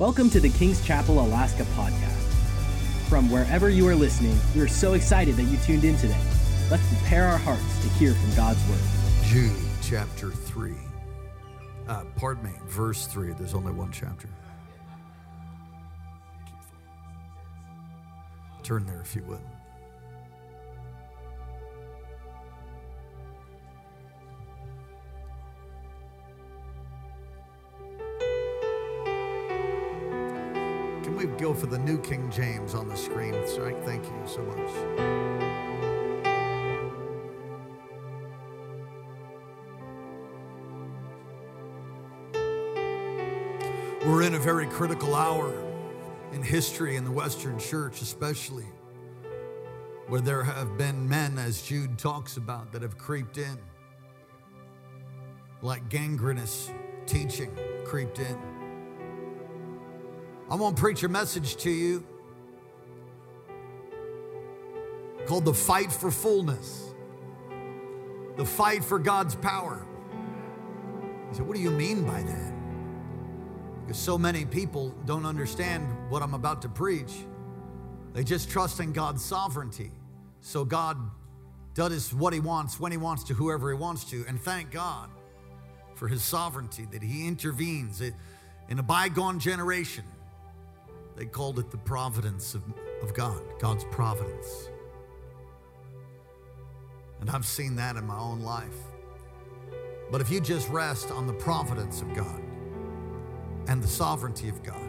Welcome to the King's Chapel Alaska podcast. From wherever you are listening, we are so excited that you tuned in today. Let's prepare our hearts to hear from God's word. Jude chapter 3. Uh, pardon me, verse 3. There's only one chapter. Turn there if you would. Go for the New King James on the screen? Sorry, thank you so much. We're in a very critical hour in history in the Western church, especially where there have been men, as Jude talks about, that have creeped in, like gangrenous teaching creeped in. I want to preach a message to you called The Fight for Fullness, the fight for God's power. You said, What do you mean by that? Because so many people don't understand what I'm about to preach. They just trust in God's sovereignty. So God does what He wants, when He wants to, whoever He wants to. And thank God for His sovereignty that He intervenes. In a bygone generation, they called it the providence of, of God, God's providence. And I've seen that in my own life. But if you just rest on the providence of God, and the sovereignty of God.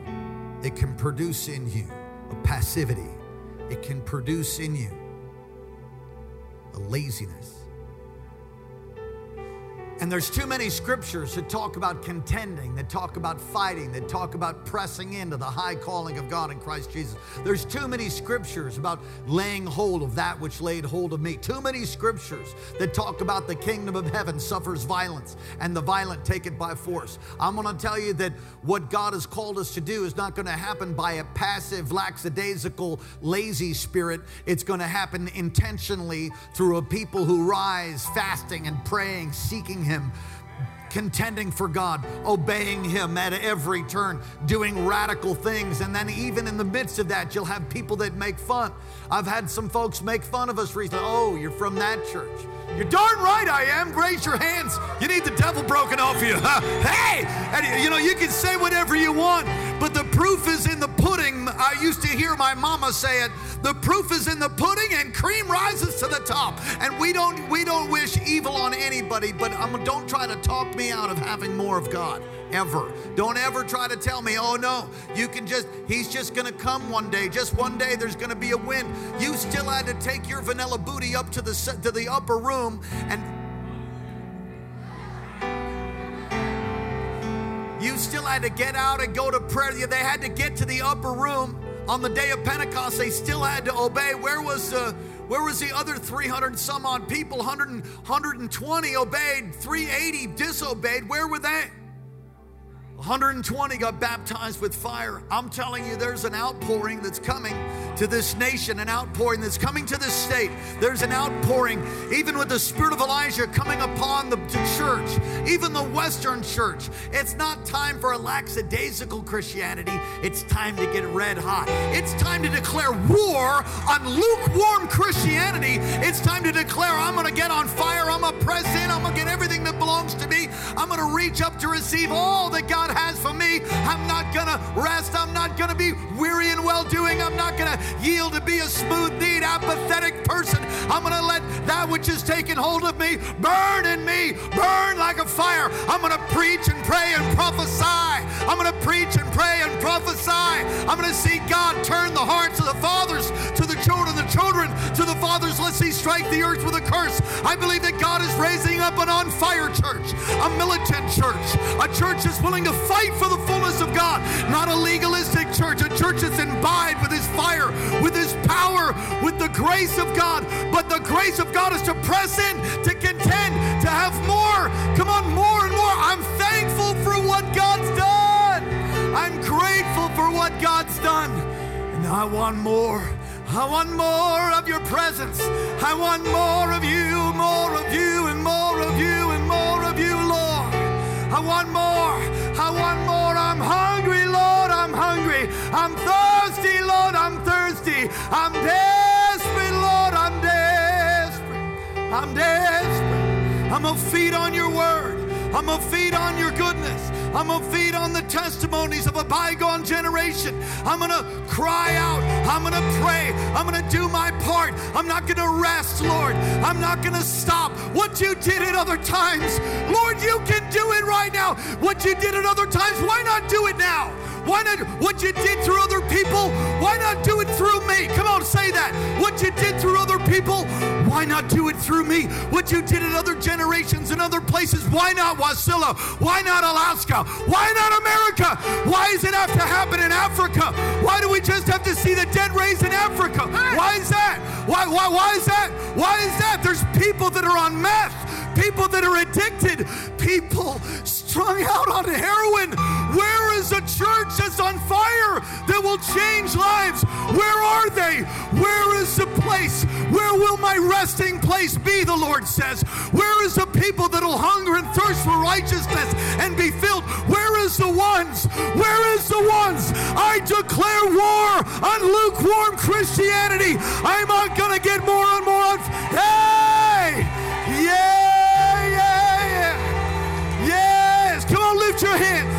It can produce in you a passivity, it can produce in you a laziness. And there's too many scriptures that talk about contending, that talk about fighting, that talk about pressing into the high calling of God in Christ Jesus. There's too many scriptures about laying hold of that which laid hold of me. Too many scriptures that talk about the kingdom of heaven suffers violence and the violent take it by force. I'm going to tell you that what God has called us to do is not going to happen by a passive, lackadaisical, lazy spirit. It's going to happen intentionally through a people who rise fasting and praying, seeking Him him, contending for God, obeying Him at every turn, doing radical things. And then, even in the midst of that, you'll have people that make fun. I've had some folks make fun of us recently. Oh, you're from that church. You're darn right I am. Raise your hands. You need the devil broken off you. hey! And you know, you can say whatever you want, but the proof is in the pudding. I used to hear my mama say it. The proof is in the pudding and cream rises to the top. And we don't we don't wish evil on anybody, but don't try to talk me out of having more of God ever. Don't ever try to tell me, oh no, you can just, he's just gonna come one day. Just one day there's gonna be a wind. You still had to take your vanilla booty up to the, to the upper room and you still had to get out and go to prayer. They had to get to the upper room on the day of Pentecost. They still had to obey. Where was the where was the other 300 some odd people? 100, 120 obeyed, 380 disobeyed. Where were they? 120 got baptized with fire. I'm telling you, there's an outpouring that's coming to this nation, an outpouring that's coming to this state. There's an outpouring, even with the spirit of Elijah coming upon the, church, even the Western church. It's not time for a lackadaisical Christianity. It's time to get red hot. It's time to declare war on lukewarm Christianity. It's time to declare, I'm going to get on fire. I'm going to press in. I'm going to get everything that belongs to me. I'm going to reach up to receive all that God has for me. I'm not going to rest. I'm not going to be weary and well doing. I'm not going to yield to be a smooth kneed, apathetic person. I'm going to let that which is taken hold of me burn in me, burn like a fire. I'm going to preach and pray and prophesy. I'm going to preach and pray and prophesy. I'm going to see God turn the hearts of the fathers to the children, children to the fathers, lest he strike the earth with a curse. I believe that God is raising up an on fire church, a militant church, a church that's willing to fight for the fullness of God, not a legalistic church, a church that's imbibed with his fire, with his power, with the grace of God. But the grace of God is to press in, to contend, to have more. Come on, more and more. I'm thankful for what God's done. I'm grateful for what God's done. And I want more. I want more of your presence. I want more of you, more of you, and more of you, and more of you, Lord. I want more. I want more. I'm hungry, Lord. I'm hungry. I'm thirsty, Lord, I'm thirsty. I'm desperate, Lord, I'm desperate. I'm desperate. I'm gonna feed on your word. I'm gonna feed on your goodness. I'm gonna feed on the testimonies of a bygone generation. I'm gonna cry out. I'm gonna pray. I'm gonna do my part. I'm not gonna rest, Lord. I'm not gonna stop. What you did at other times, Lord, you can do it right now. What you did at other times, why not do it now? Why not what you did through other people? Why not do it through me? Come on, say that. What you did through other people, why not do it through me? What you did in other generations and other places, why not Wasilla? Why not Alaska? Why not America? Why does it have to happen in Africa? Why do we just have to see the dead raised in Africa? Why is that? Why, why, why is that? Why is that? There's people that are on meth, people that are addicted, people strung out on heroin. Where is a church that's on fire that will change lives? Where are they? Where is the place? Where will my resting place be? The Lord says. Where is the people that will hunger and thirst for righteousness and be filled? Where is the ones? Where is the ones? I declare war on lukewarm Christianity. I'm not going to get more and more. Hey! Yeah, on, lift your hands.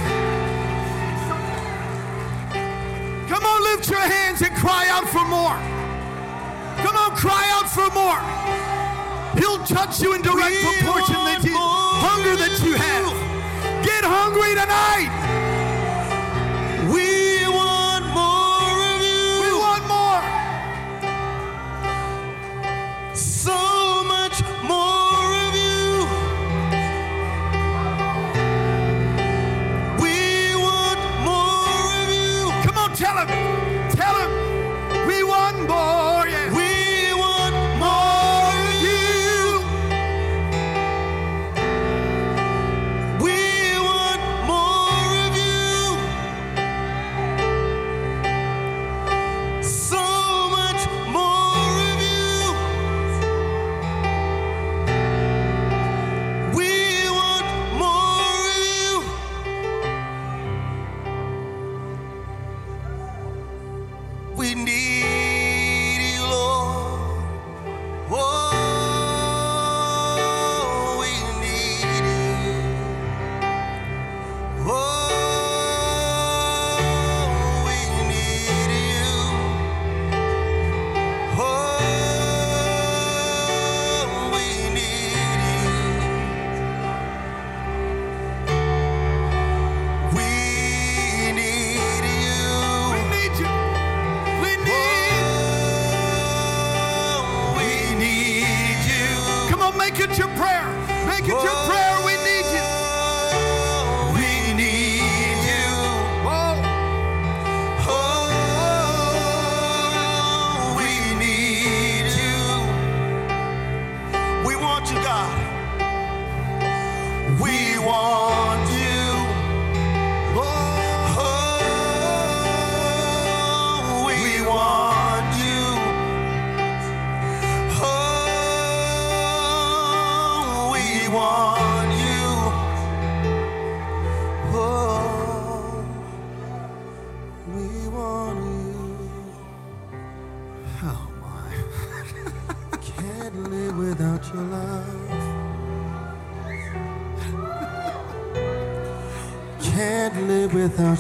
Come on, lift your hands and cry out for more. Come on, cry out for more. He'll touch you in direct proportion to the hunger that you. have. Get hungry tonight.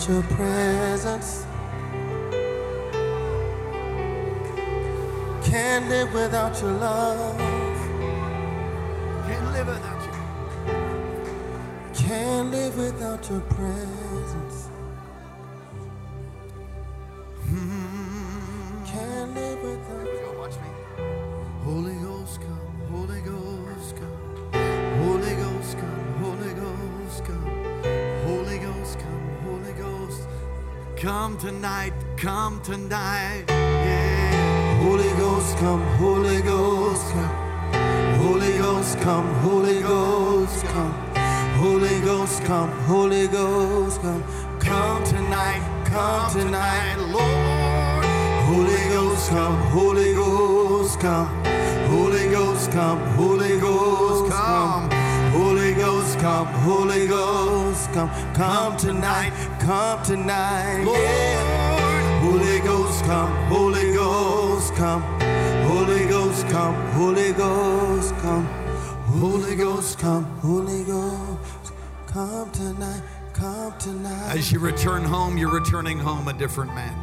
Your presence. Can't live without your love. Come tonight, come tonight. Yeah. Holy Ghost come, Holy Ghost come. Holy Ghost come, Holy Ghost come. Holy Ghost come, Holy Ghost come. Come tonight, come tonight, Lord. Holy Ghost come, Holy Ghost come. Holy Ghost come, Holy Ghost come. Holy Ghost come, Holy Ghost come. Come tonight, come tonight. Yeah. come, Holy Ghost, come, Holy Ghost, come, Holy Ghost, come, Holy Ghost, come, Holy Ghost, come tonight, come tonight. As you return home, you're returning home a different man.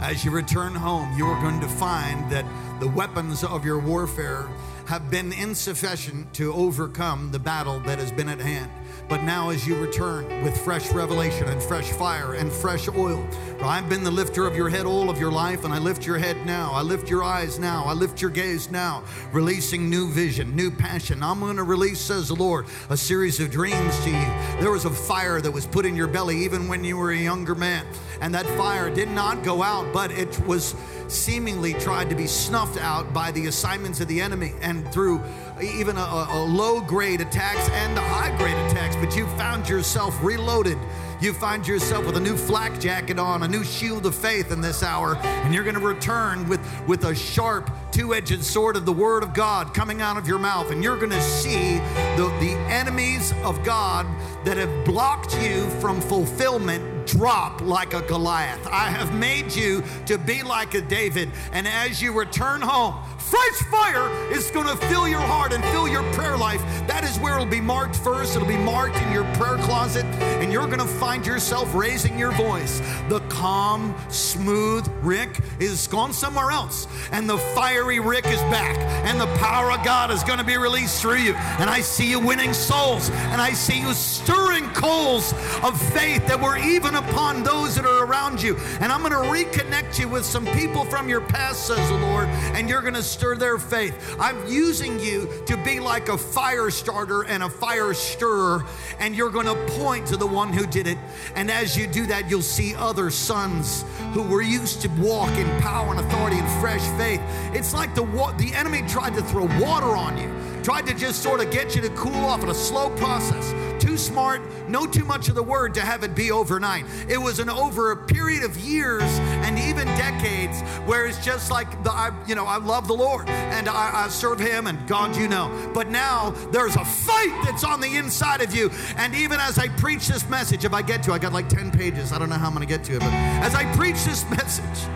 As you return home, you are going to find that the weapons of your warfare have been insufficient to overcome the battle that has been at hand. But now, as you return with fresh revelation and fresh fire and fresh oil, I've been the lifter of your head all of your life, and I lift your head now. I lift your eyes now. I lift your gaze now, releasing new vision, new passion. I'm going to release, says the Lord, a series of dreams to you. There was a fire that was put in your belly even when you were a younger man, and that fire did not go out, but it was seemingly tried to be snuffed out by the assignments of the enemy and through even a, a low grade attacks and a high grade attacks, but you found yourself reloaded. You find yourself with a new flak jacket on, a new shield of faith in this hour, and you're going to return with, with a sharp, two edged sword of the Word of God coming out of your mouth, and you're going to see the, the enemies of God that have blocked you from fulfillment drop like a Goliath. I have made you to be like a David, and as you return home, fresh fire is going to fill your heart and fill your prayer life. That is where it'll be marked first. It'll be marked in your prayer closet, and you're going to find yourself raising your voice. The calm, smooth Rick is gone somewhere else, and the fiery Rick is back, and the power of God is going to be released through you. And I see you winning souls, and I see you stirring coals of faith that were even upon those that are around you. And I'm going to reconnect you with some people from your past, says the Lord, and you're going to stir their faith. I'm using you to be like a fire starter and a fire stirrer, and you're going to point to the one who did it. And as you do that, you'll see other sons who were used to walk in power and authority and fresh faith. It's like the the enemy tried to throw water on you, tried to just sort of get you to cool off in a slow process too smart, know too much of the word to have it be overnight. It was an over a period of years and even decades where it's just like the, I, you know, I love the Lord and I, I serve Him and God, you know. But now there's a fight that's on the inside of you. And even as I preach this message, if I get to, I got like 10 pages. I don't know how I'm going to get to it, but as I preach this message,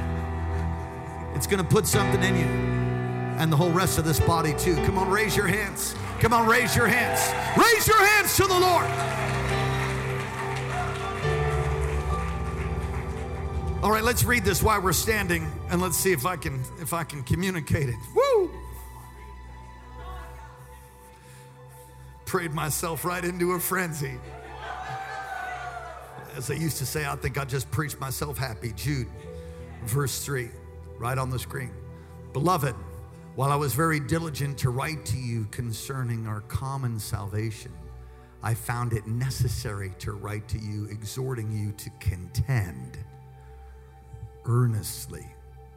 it's going to put something in you and the whole rest of this body too. Come on, raise your hands. Come on, raise your hands. Raise your hands to the Lord. All right, let's read this while we're standing and let's see if I can if I can communicate it. Woo! Prayed myself right into a frenzy. As I used to say, I think I just preached myself happy. Jude, verse 3, right on the screen. Beloved, while I was very diligent to write to you concerning our common salvation, I found it necessary to write to you, exhorting you to contend earnestly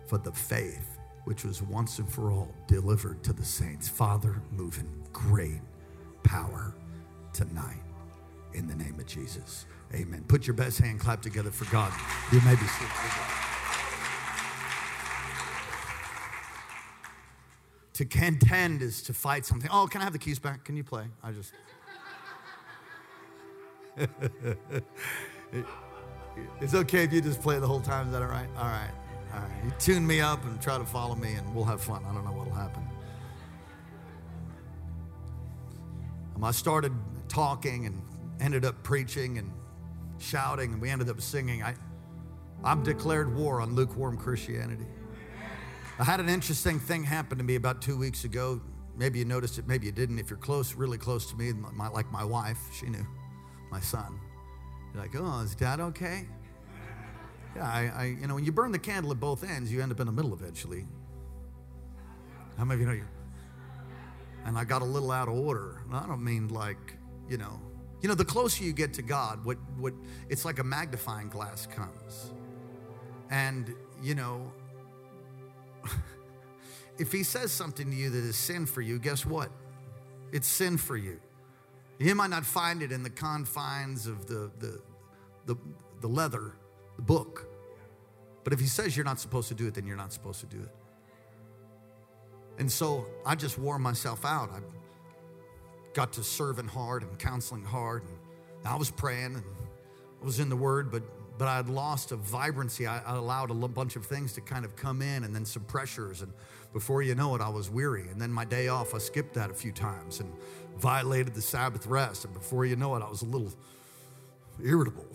for the faith which was once and for all delivered to the saints. Father, move in great power tonight in the name of Jesus. Amen. Put your best hand clap together for God. You may be seated. To contend is to fight something. Oh, can I have the keys back? Can you play? I just. it's okay if you just play the whole time. Is that all right? All right. All right. You tune me up and try to follow me, and we'll have fun. I don't know what'll happen. Um, I started talking and ended up preaching and shouting, and we ended up singing. I, I've declared war on lukewarm Christianity. I had an interesting thing happen to me about two weeks ago. Maybe you noticed it, maybe you didn't. If you're close, really close to me, my, like my wife, she knew, my son. You're like, oh, is dad okay? Yeah, I, I, you know, when you burn the candle at both ends, you end up in the middle eventually. How many of you know you? And I got a little out of order. And I don't mean like, you know, you know, the closer you get to God, what, what, it's like a magnifying glass comes. And, you know, if he says something to you that is sin for you, guess what? It's sin for you. You might not find it in the confines of the, the, the, the leather, the book. But if he says you're not supposed to do it, then you're not supposed to do it. And so I just wore myself out. I got to serving hard and counseling hard. And I was praying and I was in the Word, but but I had lost a vibrancy. I, I allowed a l- bunch of things to kind of come in and then some pressures. And before you know it, I was weary. And then my day off, I skipped that a few times and violated the Sabbath rest. And before you know it, I was a little irritable.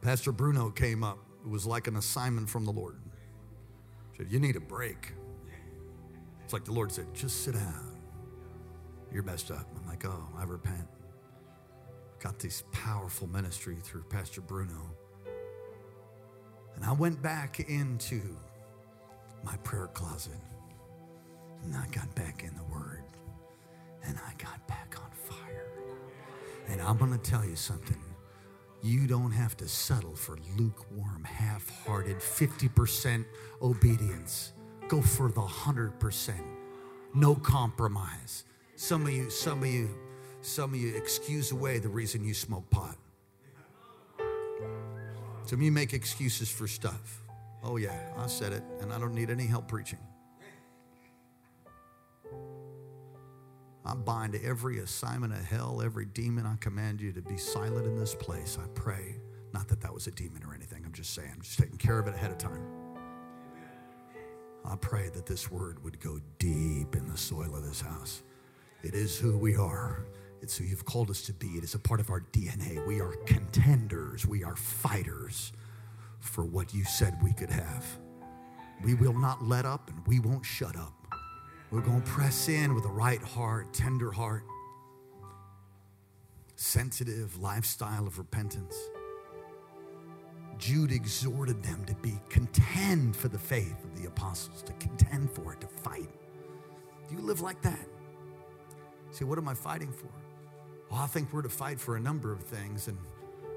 Pastor Bruno came up. It was like an assignment from the Lord. He said, You need a break. It's like the Lord said, Just sit down. You're messed up. I'm like, Oh, I repent. Got this powerful ministry through Pastor Bruno. And I went back into my prayer closet and I got back in the Word and I got back on fire. And I'm going to tell you something. You don't have to settle for lukewarm, half hearted, 50% obedience. Go for the 100%. No compromise. Some of you, some of you, some of you excuse away the reason you smoke pot. Some of you make excuses for stuff. Oh, yeah, I said it, and I don't need any help preaching. I bind every assignment of hell, every demon. I command you to be silent in this place. I pray. Not that that was a demon or anything. I'm just saying, I'm just taking care of it ahead of time. I pray that this word would go deep in the soil of this house. It is who we are. It's who you've called us to be. It is a part of our DNA. We are contenders. We are fighters for what you said we could have. We will not let up and we won't shut up. We're going to press in with a right heart, tender heart, sensitive lifestyle of repentance. Jude exhorted them to be contend for the faith of the apostles, to contend for it, to fight. Do you live like that? See, what am I fighting for? Well, I think we're to fight for a number of things, and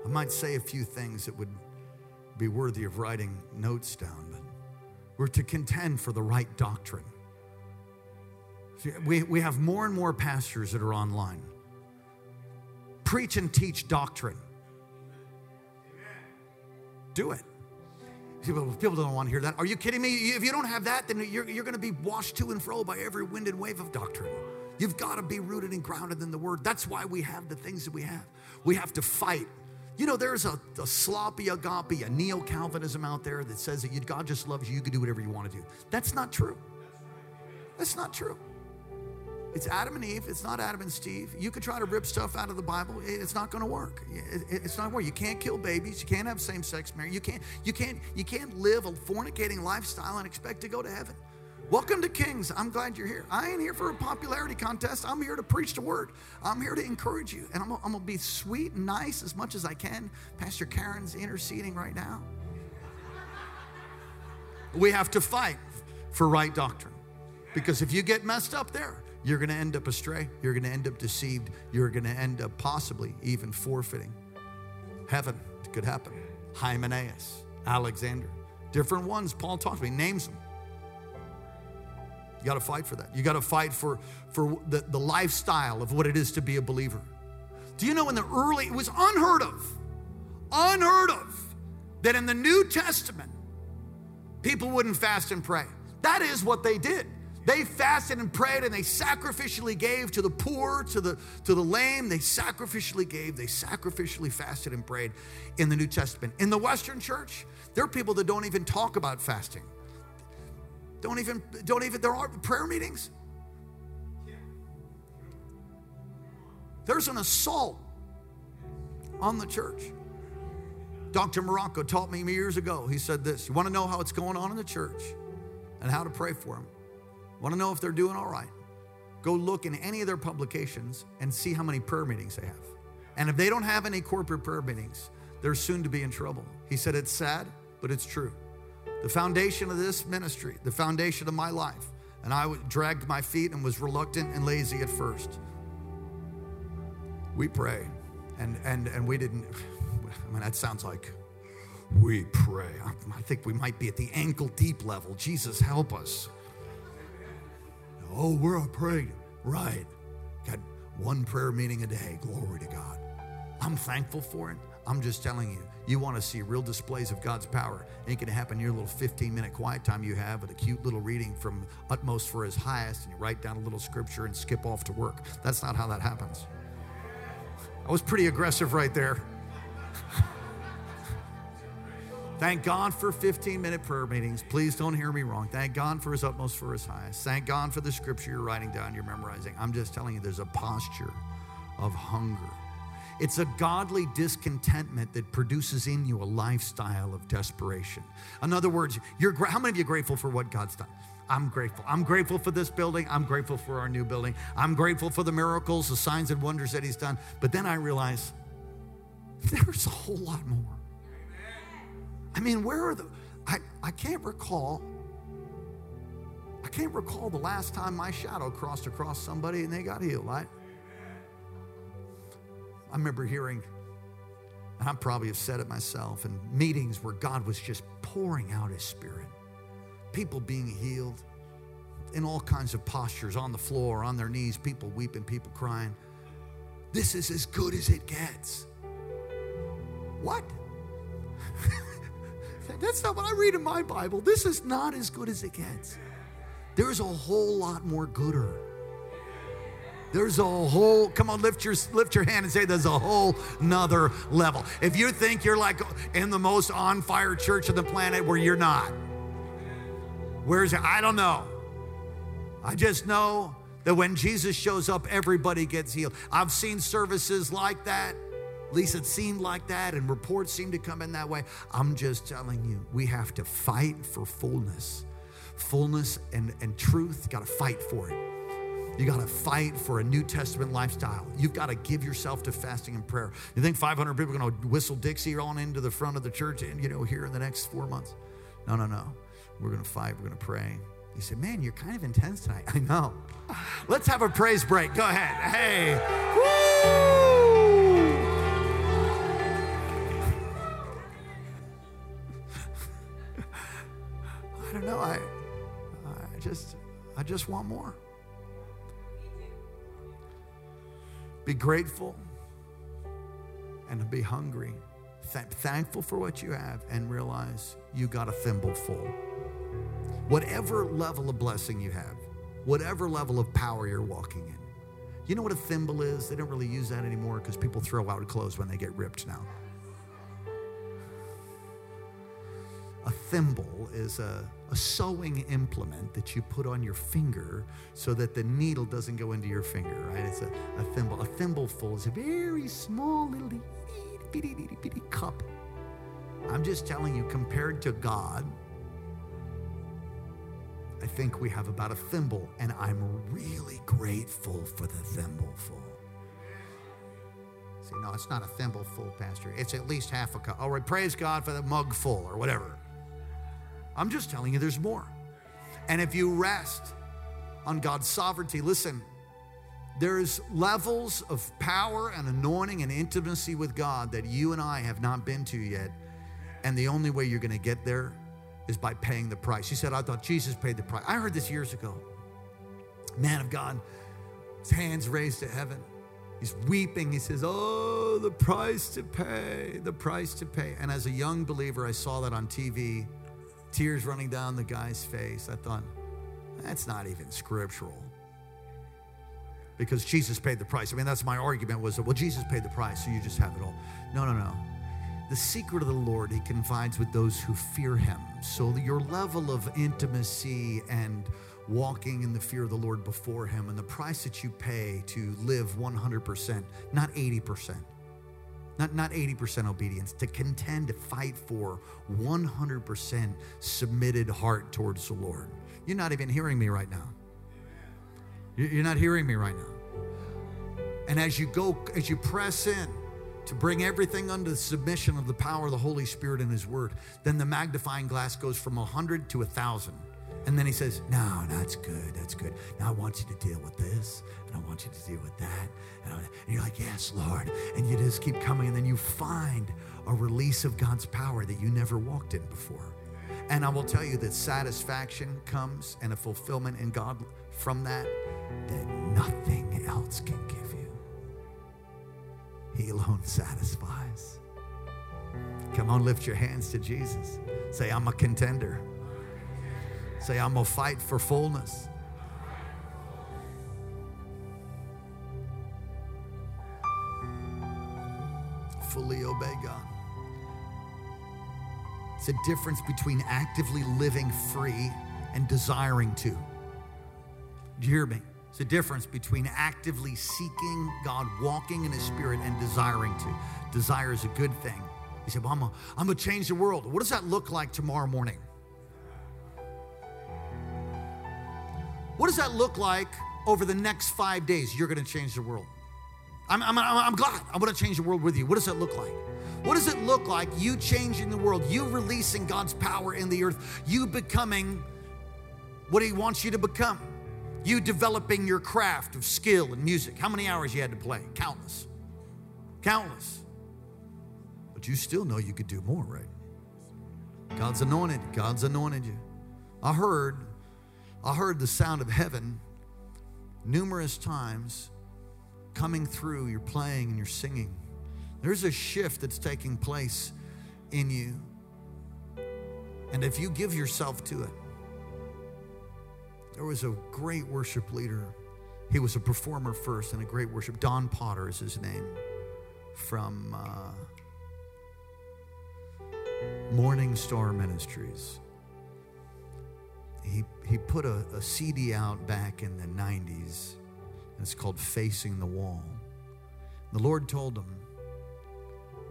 I might say a few things that would be worthy of writing notes down, but we're to contend for the right doctrine. We, we have more and more pastors that are online. Preach and teach doctrine. Do it. People, people don't want to hear that. Are you kidding me? If you don't have that, then you're, you're going to be washed to and fro by every wind and wave of doctrine. You've got to be rooted and grounded in the word. That's why we have the things that we have. We have to fight. You know, there's a, a sloppy agape, a neo Calvinism out there that says that God just loves you, you can do whatever you want to do. That's not true. That's not true. It's Adam and Eve. It's not Adam and Steve. You could try to rip stuff out of the Bible. It's not going to work. It's not work. You can't kill babies. You can't have same-sex marriage. You can't. You can't. You can't live a fornicating lifestyle and expect to go to heaven. Welcome to Kings. I'm glad you're here. I ain't here for a popularity contest. I'm here to preach the word. I'm here to encourage you. And I'm, I'm going to be sweet and nice as much as I can. Pastor Karen's interceding right now. We have to fight for right doctrine. Because if you get messed up there, you're going to end up astray. You're going to end up deceived. You're going to end up possibly even forfeiting. Heaven it could happen. Hymenaeus, Alexander, different ones. Paul talks about, he names them. You got to fight for that. You got to fight for, for the, the lifestyle of what it is to be a believer. Do you know in the early, it was unheard of, unheard of, that in the New Testament, people wouldn't fast and pray. That is what they did. They fasted and prayed and they sacrificially gave to the poor, to the, to the lame. They sacrificially gave, they sacrificially fasted and prayed in the New Testament. In the Western church, there are people that don't even talk about fasting. Don't even, don't even, there are prayer meetings. There's an assault on the church. Dr. Morocco taught me years ago. He said this You want to know how it's going on in the church and how to pray for them? Want to know if they're doing all right? Go look in any of their publications and see how many prayer meetings they have. And if they don't have any corporate prayer meetings, they're soon to be in trouble. He said it's sad, but it's true. The foundation of this ministry, the foundation of my life, and I dragged my feet and was reluctant and lazy at first. We pray, and and and we didn't. I mean, that sounds like we pray. I think we might be at the ankle deep level. Jesus, help us. Oh, we're praying. Right. Got one prayer meeting a day. Glory to God. I'm thankful for it. I'm just telling you, you want to see real displays of God's power. Ain't going to happen in your little 15 minute quiet time you have with a cute little reading from utmost for his highest, and you write down a little scripture and skip off to work. That's not how that happens. I was pretty aggressive right there. Thank God for 15 minute prayer meetings. Please don't hear me wrong. Thank God for his utmost, for his highest. Thank God for the scripture you're writing down, you're memorizing. I'm just telling you, there's a posture of hunger. It's a godly discontentment that produces in you a lifestyle of desperation. In other words, you're how many of you are grateful for what God's done? I'm grateful. I'm grateful for this building. I'm grateful for our new building. I'm grateful for the miracles, the signs and wonders that He's done. But then I realize there's a whole lot more. I mean, where are the, I, I can't recall, I can't recall the last time my shadow crossed across somebody and they got healed. I, I remember hearing, and I probably have said it myself, in meetings where God was just pouring out His Spirit, people being healed in all kinds of postures on the floor, on their knees, people weeping, people crying. This is as good as it gets. What? That's not what I read in my Bible. This is not as good as it gets. There's a whole lot more gooder. There's a whole, come on, lift your lift your hand and say there's a whole nother level. If you think you're like in the most on fire church on the planet where you're not, where's it? I don't know. I just know that when Jesus shows up, everybody gets healed. I've seen services like that at least it seemed like that, and reports seem to come in that way. I'm just telling you, we have to fight for fullness. Fullness and, and truth, got to fight for it. You got to fight for a New Testament lifestyle. You've got to give yourself to fasting and prayer. You think 500 people are going to whistle Dixie on into the front of the church, and you know, here in the next four months? No, no, no. We're going to fight. We're going to pray. You said, man, you're kind of intense tonight. I know. Let's have a praise break. Go ahead. Hey. Woo! I don't know. I, I just, I just want more. Be grateful and be hungry. Th- thankful for what you have and realize you got a thimble full. Whatever level of blessing you have, whatever level of power you're walking in. You know what a thimble is? They don't really use that anymore because people throw out clothes when they get ripped now. Thimble is a, a sewing implement that you put on your finger so that the needle doesn't go into your finger, right? It's a, a thimble. A thimbleful is a very small little bitty, bitty, bitty cup. I'm just telling you, compared to God, I think we have about a thimble, and I'm really grateful for the thimbleful. See, no, it's not a thimbleful, Pastor. It's at least half a cup. All right, praise God for the mugful or whatever. I'm just telling you there's more. And if you rest on God's sovereignty, listen, there's levels of power and anointing and intimacy with God that you and I have not been to yet. And the only way you're going to get there is by paying the price. He said, I thought Jesus paid the price. I heard this years ago. Man of God, his hands raised to heaven. He's weeping. He says, Oh, the price to pay, the price to pay. And as a young believer, I saw that on TV tears running down the guy's face. I thought, that's not even scriptural. Because Jesus paid the price. I mean, that's my argument was that, well, Jesus paid the price, so you just have it all. No, no, no. The secret of the Lord, he confides with those who fear him. So your level of intimacy and walking in the fear of the Lord before him and the price that you pay to live 100%, not 80% not, not 80% obedience, to contend to fight for 100% submitted heart towards the Lord. You're not even hearing me right now. You're not hearing me right now. And as you go, as you press in to bring everything under the submission of the power of the Holy Spirit and His Word, then the magnifying glass goes from 100 to 1,000. And then he says, No, that's good. That's good. Now I want you to deal with this, and I want you to deal with that. And, you're like, Yes, Lord. And you just keep coming, and then you find a release of God's power that you never walked in before. And I will tell you that satisfaction comes and a fulfillment in God from that that nothing else can give you. He alone satisfies. Come on, lift your hands to Jesus. Say, I'm a contender. Say, I'm to fight for fullness. Fully obey God. It's a difference between actively living free and desiring to. Do you hear me? It's a difference between actively seeking God, walking in His Spirit, and desiring to. Desire is a good thing. He said, Well, I'm going to change the world. What does that look like tomorrow morning? What does that look like over the next five days? You're to change the world. I'm, I'm, I'm glad I'm going to change the world with you. What does that look like? What does it look like you changing the world, you releasing God's power in the earth, you becoming what He wants you to become, you developing your craft of skill and music? How many hours you had to play? Countless. Countless. But you still know you could do more, right? God's anointed. God's anointed you. I heard, I heard the sound of heaven numerous times coming through. You're playing and you're singing. There's a shift that's taking place in you. And if you give yourself to it, there was a great worship leader. He was a performer first and a great worship. Don Potter is his name from uh, Morning Star Ministries. He, he put a, a CD out back in the 90s. It's called Facing the Wall. The Lord told him,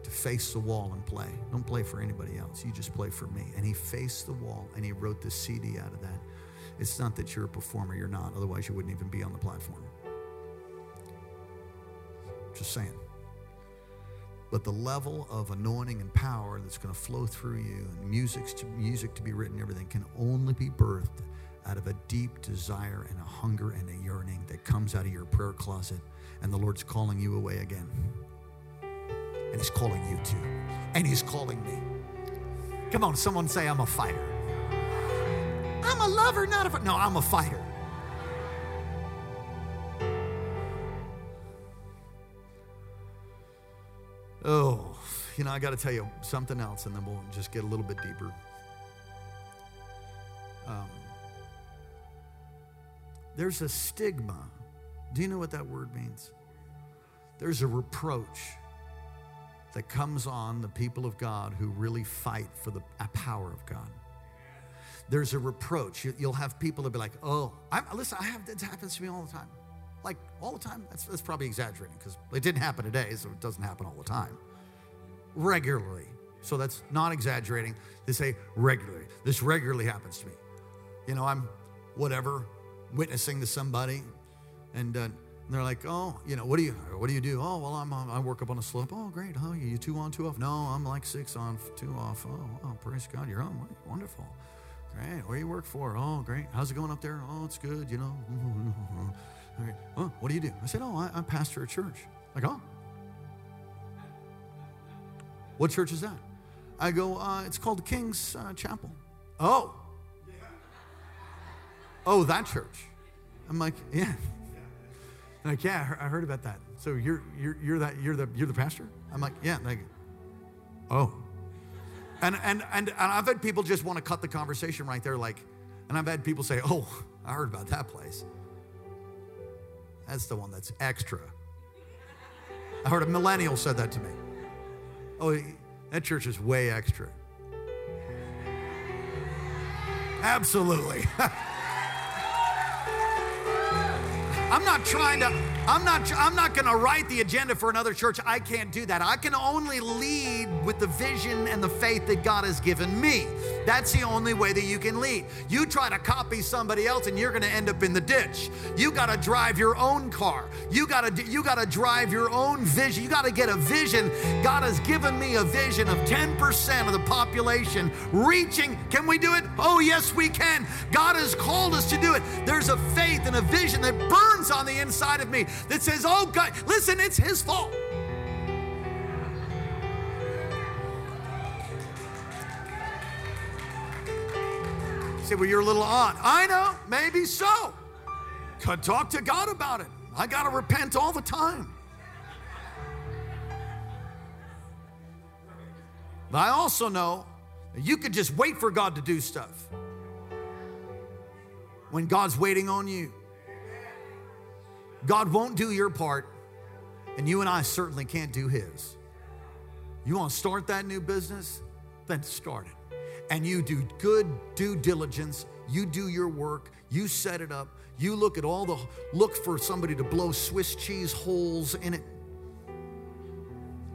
to face the wall and play. Don't play for anybody else. You just play for me. And he faced the wall and he wrote the CD out of that. It's not that you're a performer, you're not. Otherwise, you wouldn't even be on the platform. Just saying. But the level of anointing and power that's going to flow through you and music's to, music to be written, everything can only be birthed out of a deep desire and a hunger and a yearning that comes out of your prayer closet. And the Lord's calling you away again. And He's calling you too. And He's calling me. Come on, someone say, I'm a fighter. I'm a lover, not a fighter. No, I'm a fighter. Oh, you know, I got to tell you something else, and then we'll just get a little bit deeper. Um, there's a stigma. Do you know what that word means? There's a reproach that comes on the people of God who really fight for the power of God. There's a reproach. You'll have people that be like, "Oh, I'm, listen, I have this happens to me all the time." Like all the time. That's, that's probably exaggerating because it didn't happen today, so it doesn't happen all the time. Regularly. So that's not exaggerating. They say regularly. This regularly happens to me. You know, I'm whatever witnessing to somebody, and uh, they're like, oh, you know, what do you, what do you do? Oh, well, I'm, I work up on a slope. Oh, great. Oh, you two on, two off? No, I'm like six on, two off. Oh, oh, praise God, you're on. Wonderful. Great. Where you work for? Oh, great. How's it going up there? Oh, it's good. You know. Okay. Oh, what do you do? I said, oh, I, I pastor a church. Like, oh. What church is that? I go, uh, it's called King's uh, Chapel. Oh. Oh, that church. I'm like, yeah. Like, yeah, I heard about that. So you're you're you're that you're the you're the pastor? I'm like, yeah. Like, oh. And and and, and I've had people just want to cut the conversation right there, like, and I've had people say, oh, I heard about that place. That's the one that's extra. I heard a millennial said that to me. Oh, that church is way extra. Absolutely. I'm not trying to, I'm not, I'm not going to write the agenda for another church. I can't do that. I can only lead with the vision and the faith that God has given me. That's the only way that you can lead. You try to copy somebody else and you're going to end up in the ditch. You got to drive your own car. You got to you got to drive your own vision. You got to get a vision. God has given me a vision of 10% of the population reaching. Can we do it? Oh, yes, we can. God has called us to do it. There's a faith and a vision that burns on the inside of me that says, "Oh God, listen, it's his fault." say, well, you're a little odd. I know, maybe so. Could talk to God about it. I got to repent all the time. But I also know that you could just wait for God to do stuff when God's waiting on you. God won't do your part, and you and I certainly can't do His. You want to start that new business? Then start it. And you do good due diligence. You do your work. You set it up. You look at all the, look for somebody to blow Swiss cheese holes in it.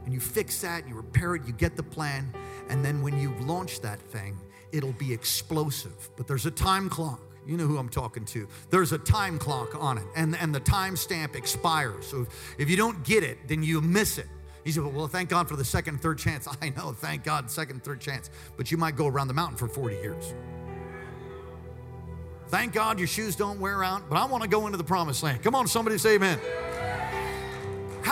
And you fix that, you repair it, you get the plan. And then when you launch that thing, it'll be explosive. But there's a time clock. You know who I'm talking to. There's a time clock on it, and, and the time stamp expires. So if, you don't get it, then you miss it. He said, Well, thank God for the second, third chance. I know, thank God, second, third chance. But you might go around the mountain for 40 years. Thank God your shoes don't wear out, but I want to go into the promised land. Come on, somebody say amen.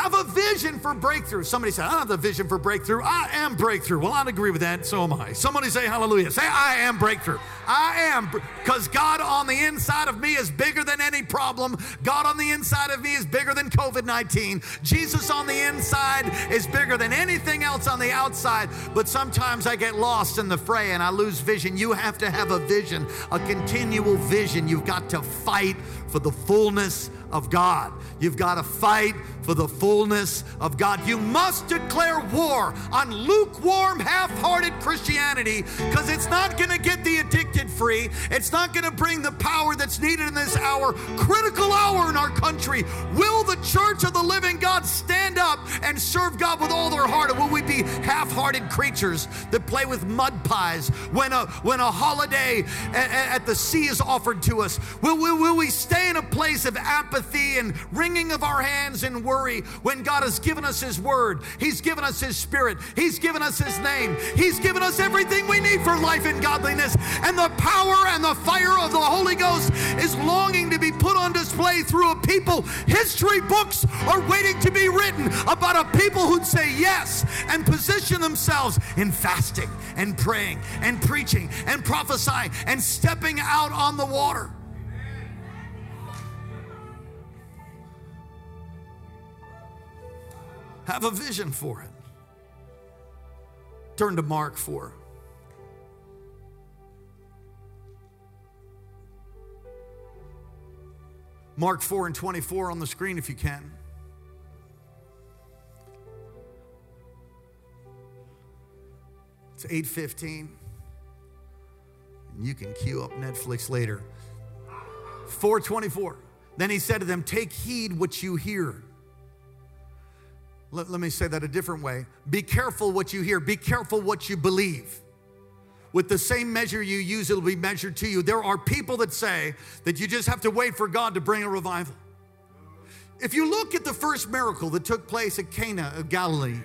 Have a vision for breakthrough. Somebody said, I don't have the vision for breakthrough. I am breakthrough. Well, I'd agree with that. So am I. Somebody say hallelujah. Say, I am breakthrough. I am, because God on the inside of me is bigger than any problem. God on the inside of me is bigger than COVID 19. Jesus on the inside is bigger than anything else on the outside. But sometimes I get lost in the fray and I lose vision. You have to have a vision, a continual vision. You've got to fight for the fullness of God. You've got to fight for the fullness of God. You must declare war on lukewarm, half hearted Christianity because it's not going to get the addicted free. It's not going to bring the power that's needed in this hour, critical hour in our country. Will the church of the living God stand up and serve God with all their heart? Or will we be half hearted creatures that play with mud pies when a, when a holiday at, at the sea is offered to us? Will, will, will we stay in a place of apathy and wringing of our hands in worry when God has given us His Word? He's given us His Spirit, He's given us His name, He's given us everything we need for life and godliness. And the power and the fire of the Holy Ghost is longing to be put on display through a people. History books are waiting to be written about a people who'd say yes and position themselves in fasting and praying and preaching and prophesying and stepping out on the water. Have a vision for it. Turn to Mark 4. Mark 4 and 24 on the screen if you can. It's 8:15. And You can queue up Netflix later. 424. Then he said to them, Take heed what you hear. Let, let, me say that a different way. Be careful what you hear, be careful what you believe. With the same measure you use, it'll be measured to you. There are people that say that you just have to wait for God to bring a revival. If you look at the first miracle that took place at Cana of Galilee,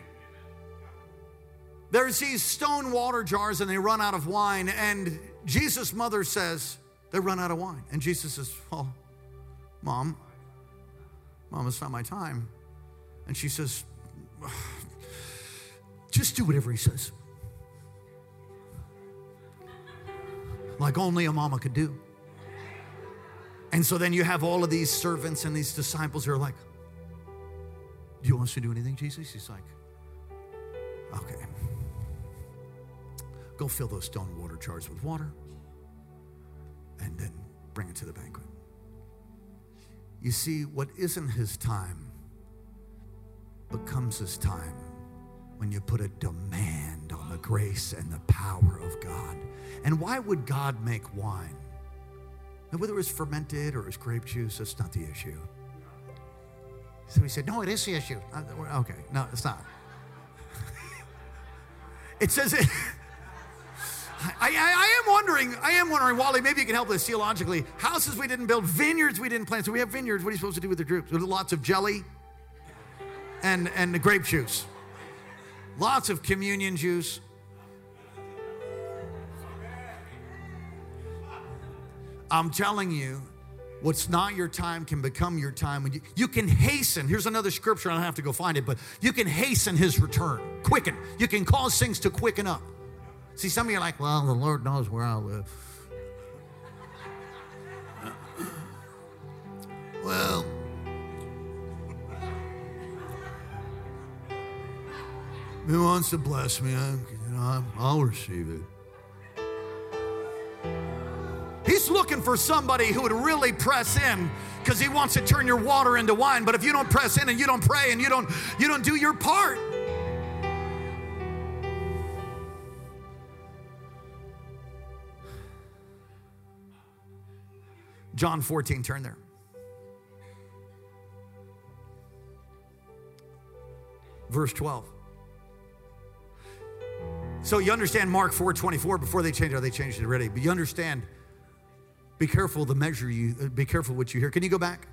there's these stone water jars and they run out of wine. And Jesus' mother says, They run out of wine. And Jesus says, Well, mom, mom, it's not my time. And she says, Just do whatever he says. Like only a mama could do. And so then you have all of these servants and these disciples who are like, Do you want us to do anything, Jesus? He's like, Okay. Go fill those stone water jars with water and then bring it to the banquet. You see, what isn't his time becomes this time when you put a demand on the grace and the power of God. And why would God make wine? And whether it was fermented or it was grape juice, that's not the issue. So he said, No, it is the issue. Uh, okay, no, it's not. it says it. I, I, I, am wondering, I am wondering, Wally, maybe you can help us theologically. Houses we didn't build, vineyards we didn't plant. So we have vineyards. What are you supposed to do with the groups? With lots of jelly and, and the grape juice. Lots of communion juice. I'm telling you, what's not your time can become your time. You, you can hasten. Here's another scripture. I don't have to go find it, but you can hasten his return. Quicken. You can cause things to quicken up. See, some of you are like, well, the Lord knows where I live. well, who wants to bless me, I'm, you know, I'll receive it. He's looking for somebody who would really press in because he wants to turn your water into wine. But if you don't press in and you don't pray and you don't you don't do your part. John 14, turn there. Verse 12. So you understand Mark 4 24 before they changed it, they changed it already, but you understand, be careful the measure you, uh, be careful what you hear. Can you go back?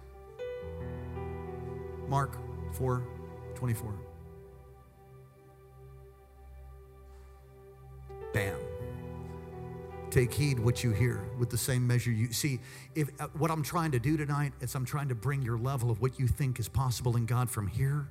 Mark 4 24. Bam. Take heed what you hear with the same measure you see. If uh, what I'm trying to do tonight is I'm trying to bring your level of what you think is possible in God from here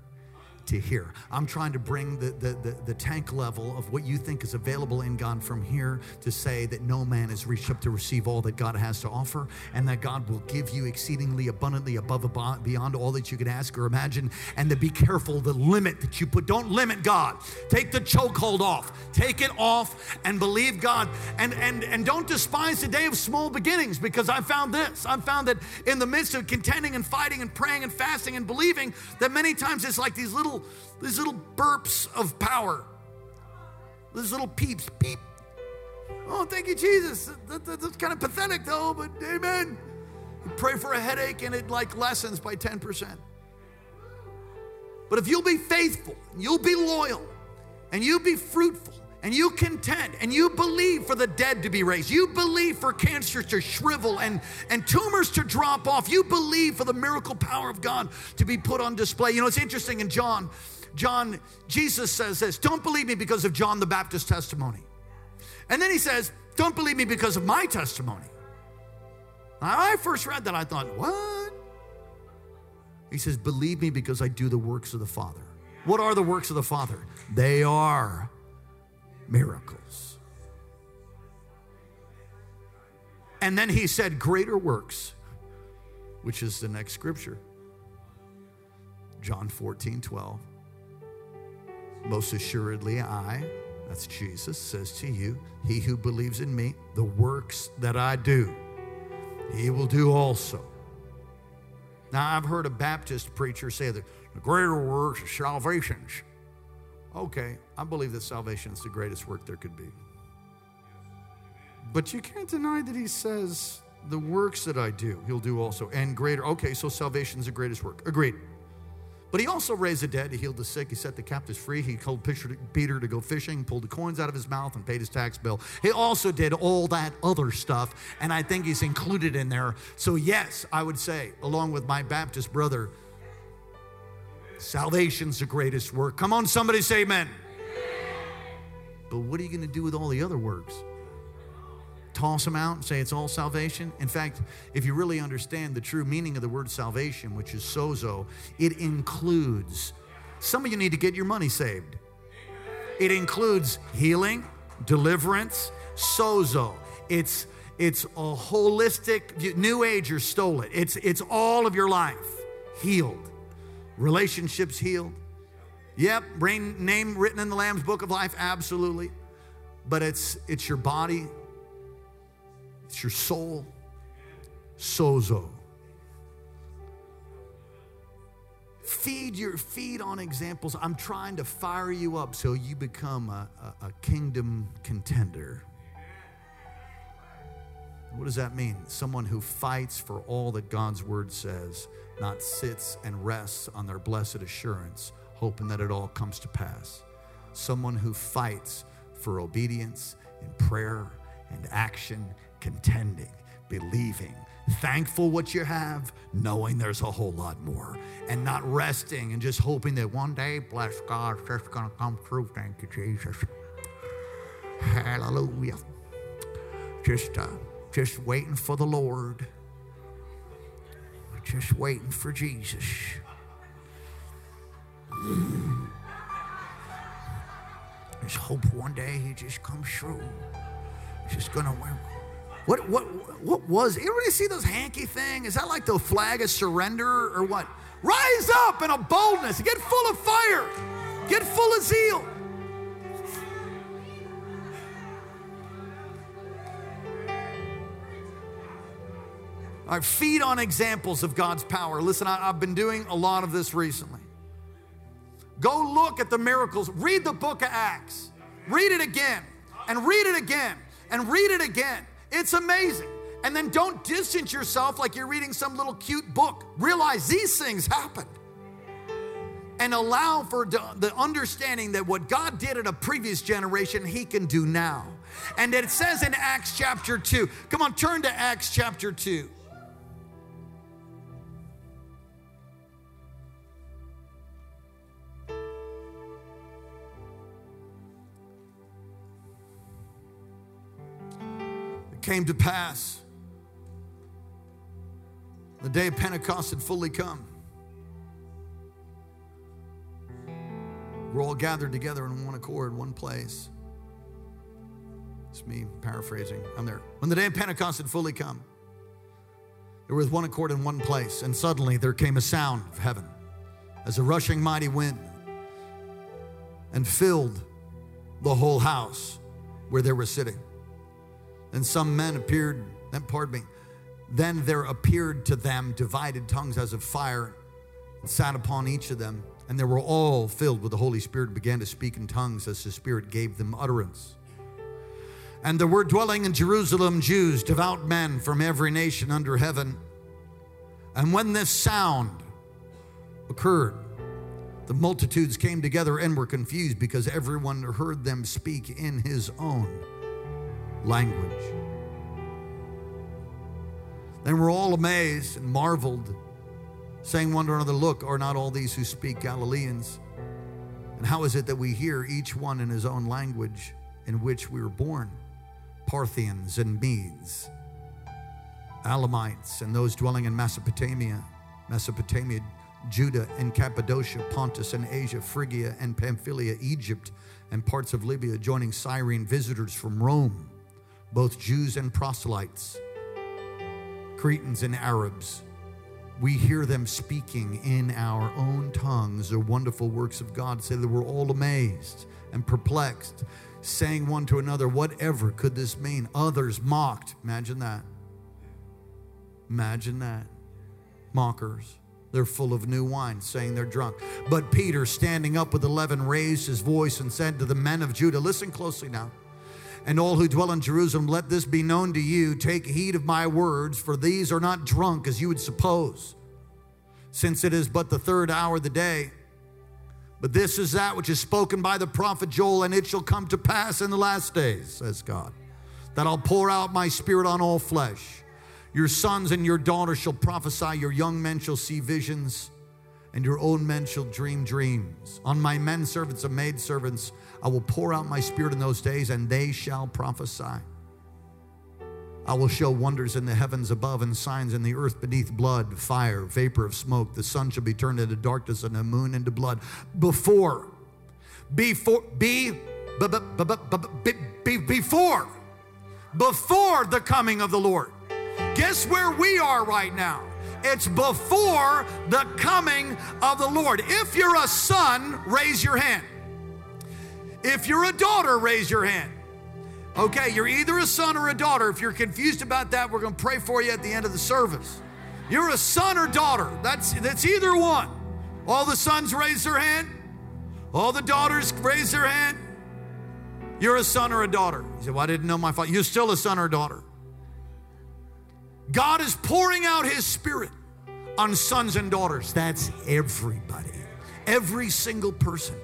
to here. I'm trying to bring the, the, the, the, tank level of what you think is available in God from here to say that no man has reached up to receive all that God has to offer and that God will give you exceedingly abundantly above beyond all that you could ask or imagine. And to be careful the limit that you put. Don't limit God. Take the chokehold off. Take it off and believe God. And, and, and don't despise the day of small beginnings because I found this. I found that in the midst of contending and fighting and praying and fasting and believing, that many times it's like these little these little burps of power. These little peeps, beep. Oh, thank you, Jesus. That, that, that's kind of pathetic, though, but amen. You pray for a headache and it like lessens by 10%. But if you'll be faithful, you'll be loyal, and you'll be fruitful, and you contend and you believe for the dead to be raised. You believe for cancer to shrivel and, and tumors to drop off. You believe for the miracle power of God to be put on display. You know, it's interesting in John, John, Jesus says this don't believe me because of John the Baptist testimony. And then he says, don't believe me because of my testimony. I first read that, I thought, what? He says, believe me because I do the works of the Father. What are the works of the Father? They are miracles. And then he said, Greater works, which is the next scripture. John 14, 12. Most assuredly, I, that's Jesus, says to you, He who believes in me, the works that I do, he will do also. Now, I've heard a Baptist preacher say that the greater works are salvations. Okay, I believe that salvation is the greatest work there could be. But you can't deny that he says, the works that I do, he'll do also, and greater. Okay, so salvation is the greatest work. Agreed. But he also raised the dead, he healed the sick, he set the captives free, he called Peter to go fishing, pulled the coins out of his mouth, and paid his tax bill. He also did all that other stuff, and I think he's included in there. So, yes, I would say, along with my Baptist brother, Salvation's the greatest work. Come on, somebody say amen. But what are you going to do with all the other works? Toss them out and say it's all salvation? In fact, if you really understand the true meaning of the word salvation, which is sozo, it includes, some of you need to get your money saved. It includes healing, deliverance, sozo. It's it's a holistic new agers stole it. It's it's all of your life healed relationships healed. Yep, brain name written in the Lamb's book of life, absolutely. But it's it's your body, it's your soul, sozo. Feed your feed on examples. I'm trying to fire you up so you become a, a, a kingdom contender. What does that mean? Someone who fights for all that God's word says not sits and rests on their blessed assurance, hoping that it all comes to pass. Someone who fights for obedience and prayer and action, contending, believing, thankful what you have, knowing there's a whole lot more, and not resting and just hoping that one day, bless God, it's just gonna come through. Thank you, Jesus. Hallelujah. Just, uh, just waiting for the Lord just waiting for Jesus. Just hope one day he just comes through. Just gonna win. What what what was? Everybody see those hanky thing? Is that like the flag of surrender or what? Rise up in a boldness. Get full of fire. Get full of zeal. I feed on examples of God's power. Listen, I, have been doing a lot of this recently. Go look at the miracles. Read the book of Acts. Read it again and read it again and read it again. It's amazing. And then don't distance yourself like you're reading some little cute book. Realize these things happened. And allow for the understanding that what God did in a previous generation, He can do now. And it says in Acts chapter 2, come on, turn to Acts chapter 2. Came to pass the day of Pentecost had fully come. We're all gathered together in one accord, one place. It's me paraphrasing. I'm there. When the day of Pentecost had fully come, there was one accord in one place, and suddenly there came a sound of heaven as a rushing mighty wind and filled the whole house where they were sitting. And some men appeared, then pardon me, then there appeared to them divided tongues as of fire and sat upon each of them. And they were all filled with the Holy Spirit and began to speak in tongues as the Spirit gave them utterance. And there were dwelling in Jerusalem Jews, devout men from every nation under heaven. And when this sound occurred, the multitudes came together and were confused because everyone heard them speak in his own language. Then we're all amazed and marveled, saying one to another, Look, are not all these who speak Galileans? And how is it that we hear each one in his own language in which we were born? Parthians and Medes, Elamites, and those dwelling in Mesopotamia, Mesopotamia, Judah and Cappadocia, Pontus and Asia, Phrygia and Pamphylia, Egypt, and parts of Libya, joining Cyrene visitors from Rome, both Jews and proselytes Cretans and Arabs. We hear them speaking in our own tongues the wonderful works of God. Say that we're all amazed and perplexed, saying one to another, Whatever could this mean? Others mocked. Imagine that. Imagine that. Mockers. They're full of new wine, saying they're drunk. But Peter, standing up with eleven, raised his voice and said to the men of Judah, Listen closely now and all who dwell in Jerusalem, let this be known to you. Take heed of my words, for these are not drunk as you would suppose, since it is but the third hour of the day. But this is that which is spoken by the prophet Joel, and it shall come to pass in the last days, says God, that I'll pour out my spirit on all flesh. Your sons and your daughters shall prophesy, your young men shall see visions, and your own men shall dream dreams. On my men servants and maid servants, I will pour out my spirit in those days, and they shall prophesy. I will show wonders in the heavens above and signs in the earth beneath blood, fire, vapor of smoke. The sun shall be turned into darkness and the moon into blood. Before, before, be, be, be, be, before, before the coming of the Lord. Guess where we are right now? It's before the coming of the Lord. If you're a son, raise your hand. If you're a daughter, raise your hand. Okay, you're either a son or a daughter. If you're confused about that, we're going to pray for you at the end of the service. You're a son or daughter. That's that's either one. All the sons raise their hand. All the daughters raise their hand. You're a son or a daughter. You say, Well, I didn't know my father. You're still a son or daughter. God is pouring out his spirit on sons and daughters. That's everybody. Every single person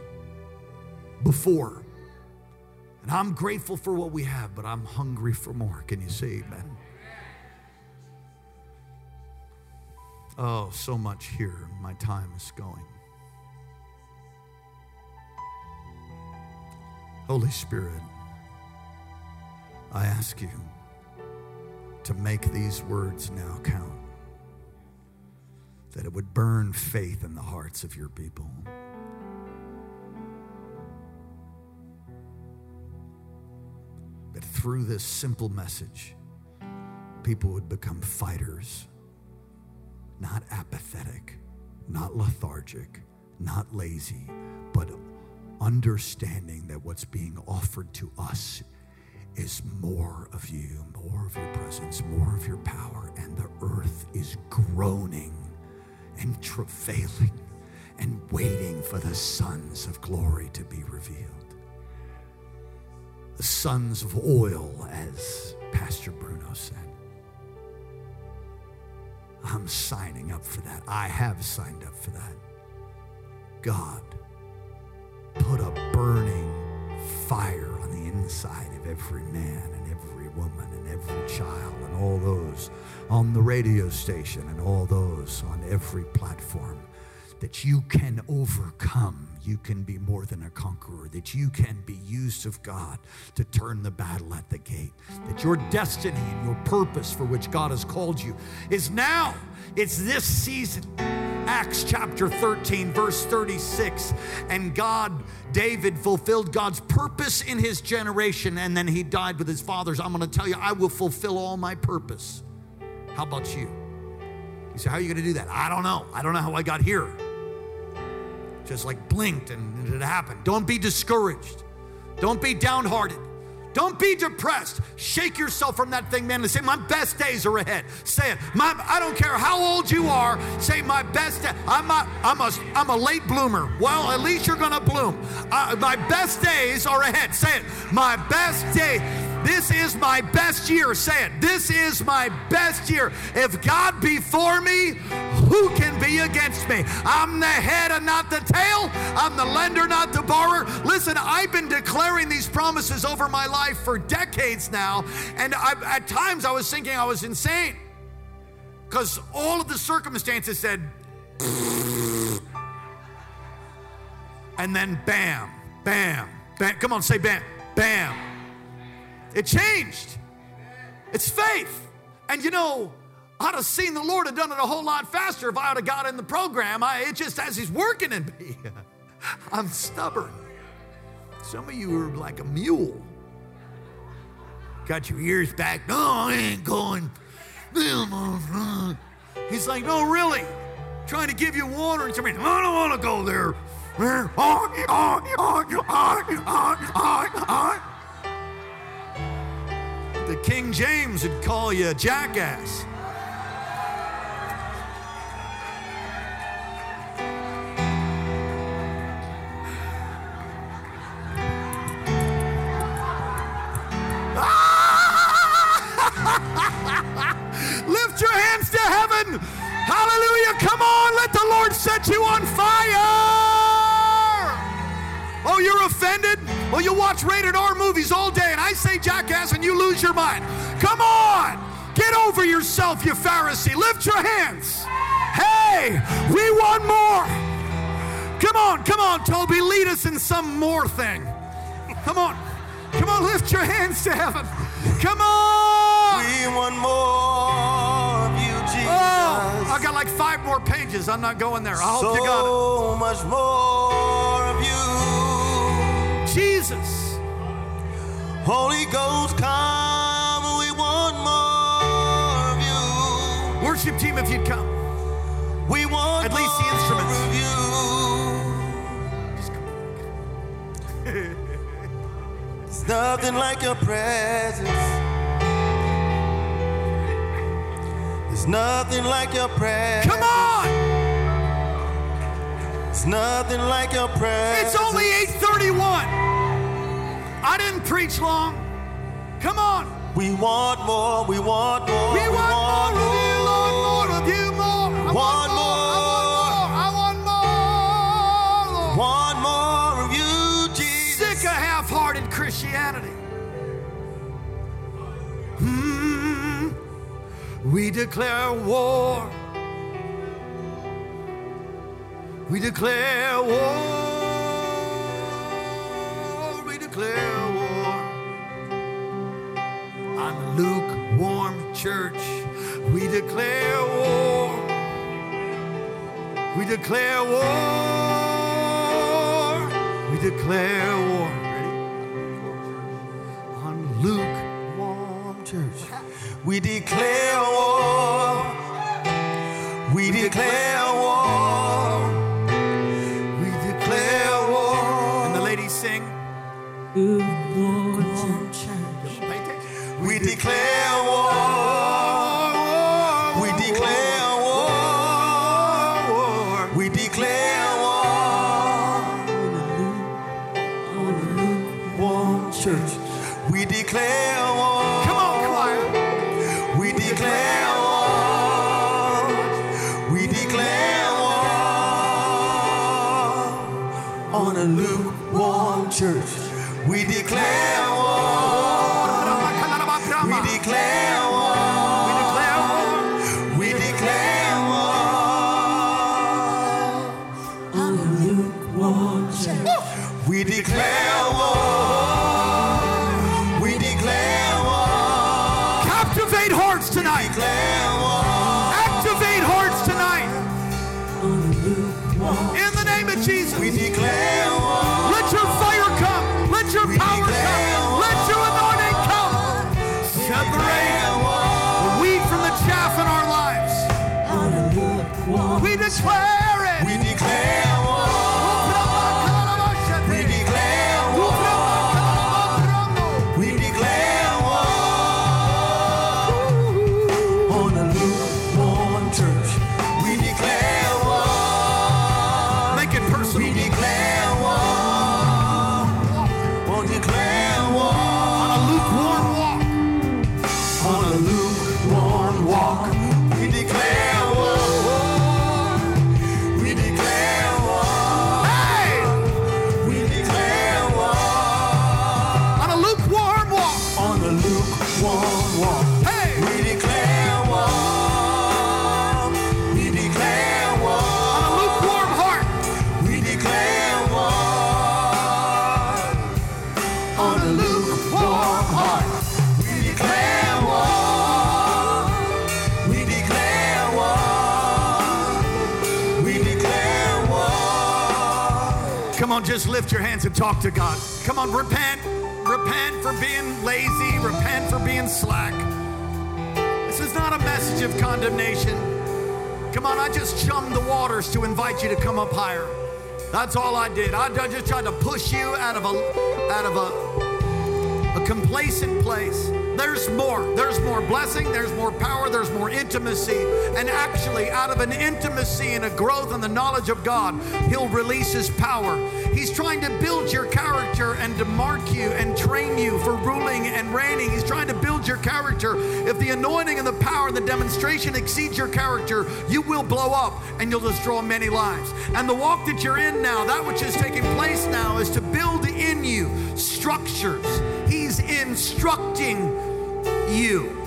before. And I'm grateful for what we have, but I'm hungry for more. Can you say amen? Oh, so much here. My time is going. Holy Spirit, I ask you to make these words now count, that it would burn faith in the hearts of your people. that through this simple message, people would become fighters, not apathetic, not lethargic, not lazy, but understanding that what's being offered to us is more of you, more of your presence, more of your power, and the earth is groaning and travailing and waiting for the sons of glory to be revealed the sons of oil, as Pastor Bruno said. I'm signing up for that. I have signed up for that. God, put a burning fire inside of every man and every woman and every child and all those on the radio station and all those on every platform that you can overcome. You can be more than a conqueror, that you can be used of God to turn the battle at the gate, that your destiny and your purpose for which God has called you is now. It's this season. Acts chapter 13, verse 36. And God, David, fulfilled God's purpose in his generation, and then he died with his fathers. I'm going to tell you, I will fulfill all my purpose. How about you? You say, How are you going to do that? I don't know. I don't know how I got here. Just like blinked and it happened. Don't be discouraged. Don't be downhearted. Don't be depressed. Shake yourself from that thing, man, and say, My best days are ahead. Say it. My, I don't care how old you are. Say, My best day. I'm a, I'm a, I'm a late bloomer. Well, at least you're going to bloom. Uh, my best days are ahead. Say it. My best day. This is my best year. Say it. This is my best year. If God be for me, who can be against me? I'm the head and not the tail. I'm the lender, not the borrower. Listen, I've been declaring these promises over my life for decades now, and I, at times I was thinking I was insane because all of the circumstances said, and then bam, bam, bam. Come on, say bam, bam. It changed. It's faith. And you know, I'd have seen the Lord have done it a whole lot faster if I would have got in the program. I, it just as He's working in me. I'm stubborn. Some of you are like a mule. Got your ears back. No, I ain't going. He's like, no, really. Trying to give you water and something. I don't want to go there. The King James would call you a jackass. Lift your hands to heaven. Hallelujah. Come on, let the Lord set you on Well, you watch rated R movies all day, and I say jackass, and you lose your mind. Come on. Get over yourself, you Pharisee. Lift your hands. Hey, we want more. Come on, come on, Toby. Lead us in some more thing. Come on. Come on, lift your hands to heaven. Come on. We want more of you, oh, Jesus. Oh, I got like five more pages. I'm not going there. I hope so you got it. So much more of you. it. Jesus. Holy Ghost, come. We want more of you. Worship team, if you'd come. We want At least the instruments. of you. It's nothing like your presence. There's nothing like your presence. Come on. It's nothing like your presence. It's only 831. I didn't preach long. Come on. We want more. We want more. We want more of you, Lord, more of you, more. I Want I want more. I want more. Lord. Want more of you, Jesus. Sick of half-hearted Christianity. Hmm. We declare war. We declare war. Declare war. On lukewarm church, we declare war. We declare war. We declare war. Ready? On lukewarm church. We declare war. We declare talk to God. Come on, repent. Repent for being lazy. Repent for being slack. This is not a message of condemnation. Come on, I just chummed the waters to invite you to come up higher. That's all I did. I just tried to push you out of a out of a a complacent place. There's more. There's more blessing. There's more power. There's more intimacy. And actually, out of an intimacy and a growth in the knowledge of God, He'll release His power. He's trying to build your character and to mark you and train you for ruling and reigning. He's trying to build your character. If the anointing and the power and the demonstration exceeds your character, you will blow up and you'll destroy many lives. And the walk that you're in now, that which is taking place now, is to build in you structures. He's instructing you.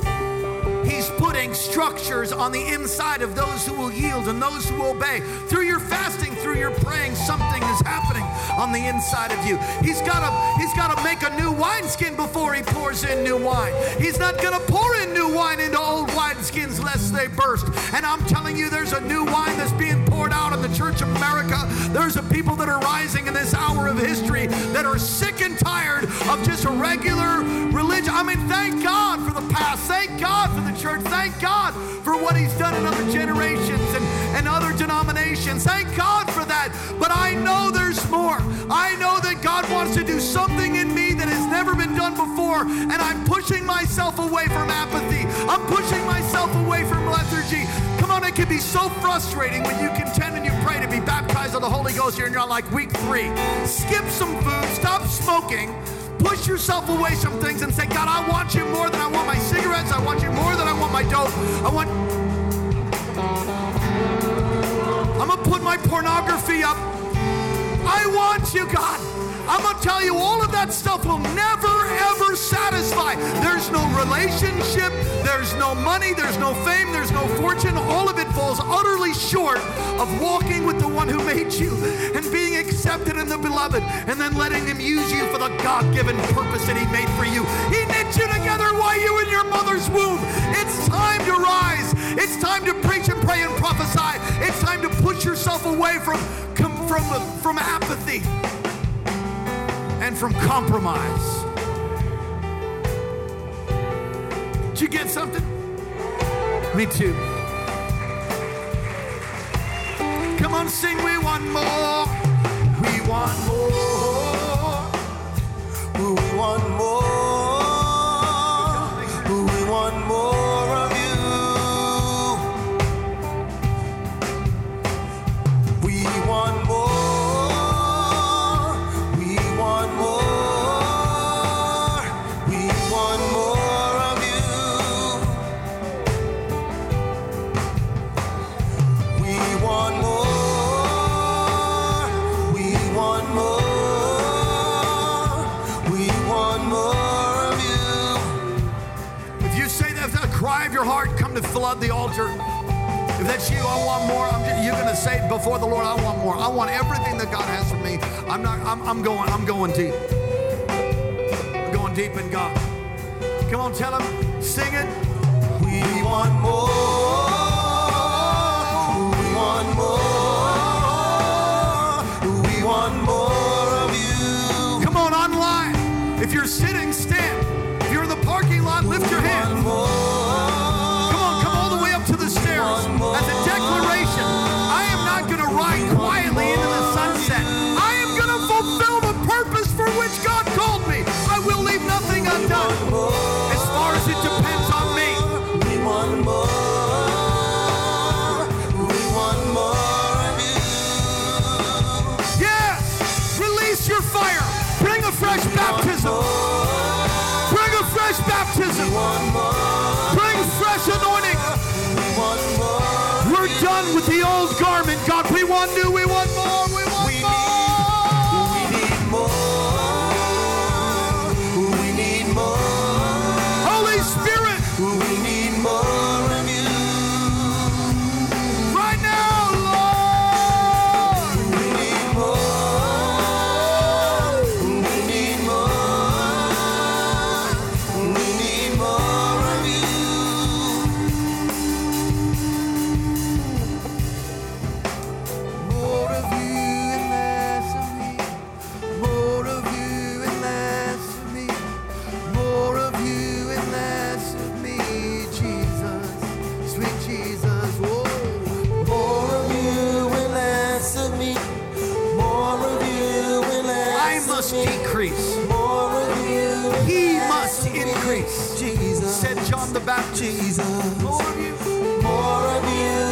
Structures on the inside of those who will yield and those who obey. Through your fasting, through your praying, something is happening on the inside of you. He's got to he's got to make a new wineskin before he pours in new wine. He's not going to pour in new wine into old wineskins lest they burst. And I'm telling you there's a new wine that's being poured out in the Church of America. There's a people that are rising in this hour of history that are sick and tired of just a regular religion. I mean, thank God past. Thank God for the church. Thank God for what He's done in other generations and, and other denominations. Thank God for that. But I know there's more. I know that God wants to do something in me that has never been done before. And I'm pushing myself away from apathy. I'm pushing myself away from lethargy. Come on, it can be so frustrating when you contend and you pray to be baptized of the Holy Ghost here and you're like week three. Skip some food, stop smoking, push yourself away from things and say, God, I want you more than I want my cigarettes. I want you more than I want my dope. I want. I'm gonna put my pornography up. I want you, God. I'm gonna tell you, all of that stuff will never ever satisfy. There's no relationship, there's no money, there's no fame, there's no fortune. All of it falls utterly short of walking with the one who made you and being accepted in the beloved and then letting him use you for the God given purpose that he made for you. He knit you together while you were in your mother's womb. It's time to rise. It's time to preach and pray and prophesy. It's time to push yourself away from, from, from apathy and from compromise. Did you get something? Me too. Come on, sing. We want more. We want more. We want more. Your heart come to flood the altar? If that's you, I want more. I'm just, you're gonna say before the Lord, I want more. I want everything that God has for me. I'm not. I'm, I'm going. I'm going deep. I'm going deep in God. Come on, tell him. Sing it. We want more. We want more. We want more of you. Come on, online. If you're sitting, Want new. Must decrease. He must increase. Jesus. Said John the Baptist. More of you. More of you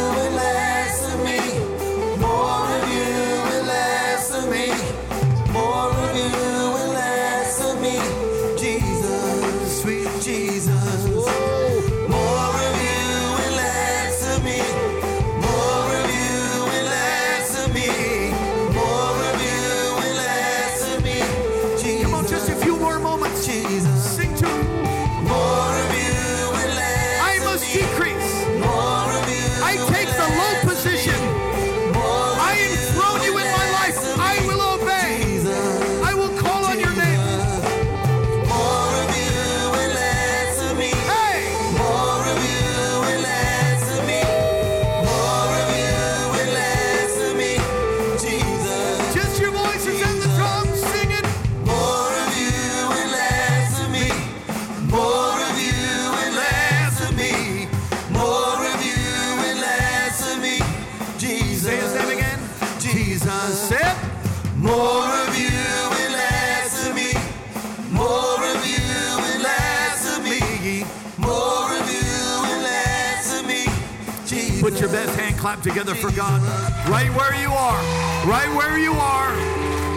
together for God. Right where you are. Right where you are.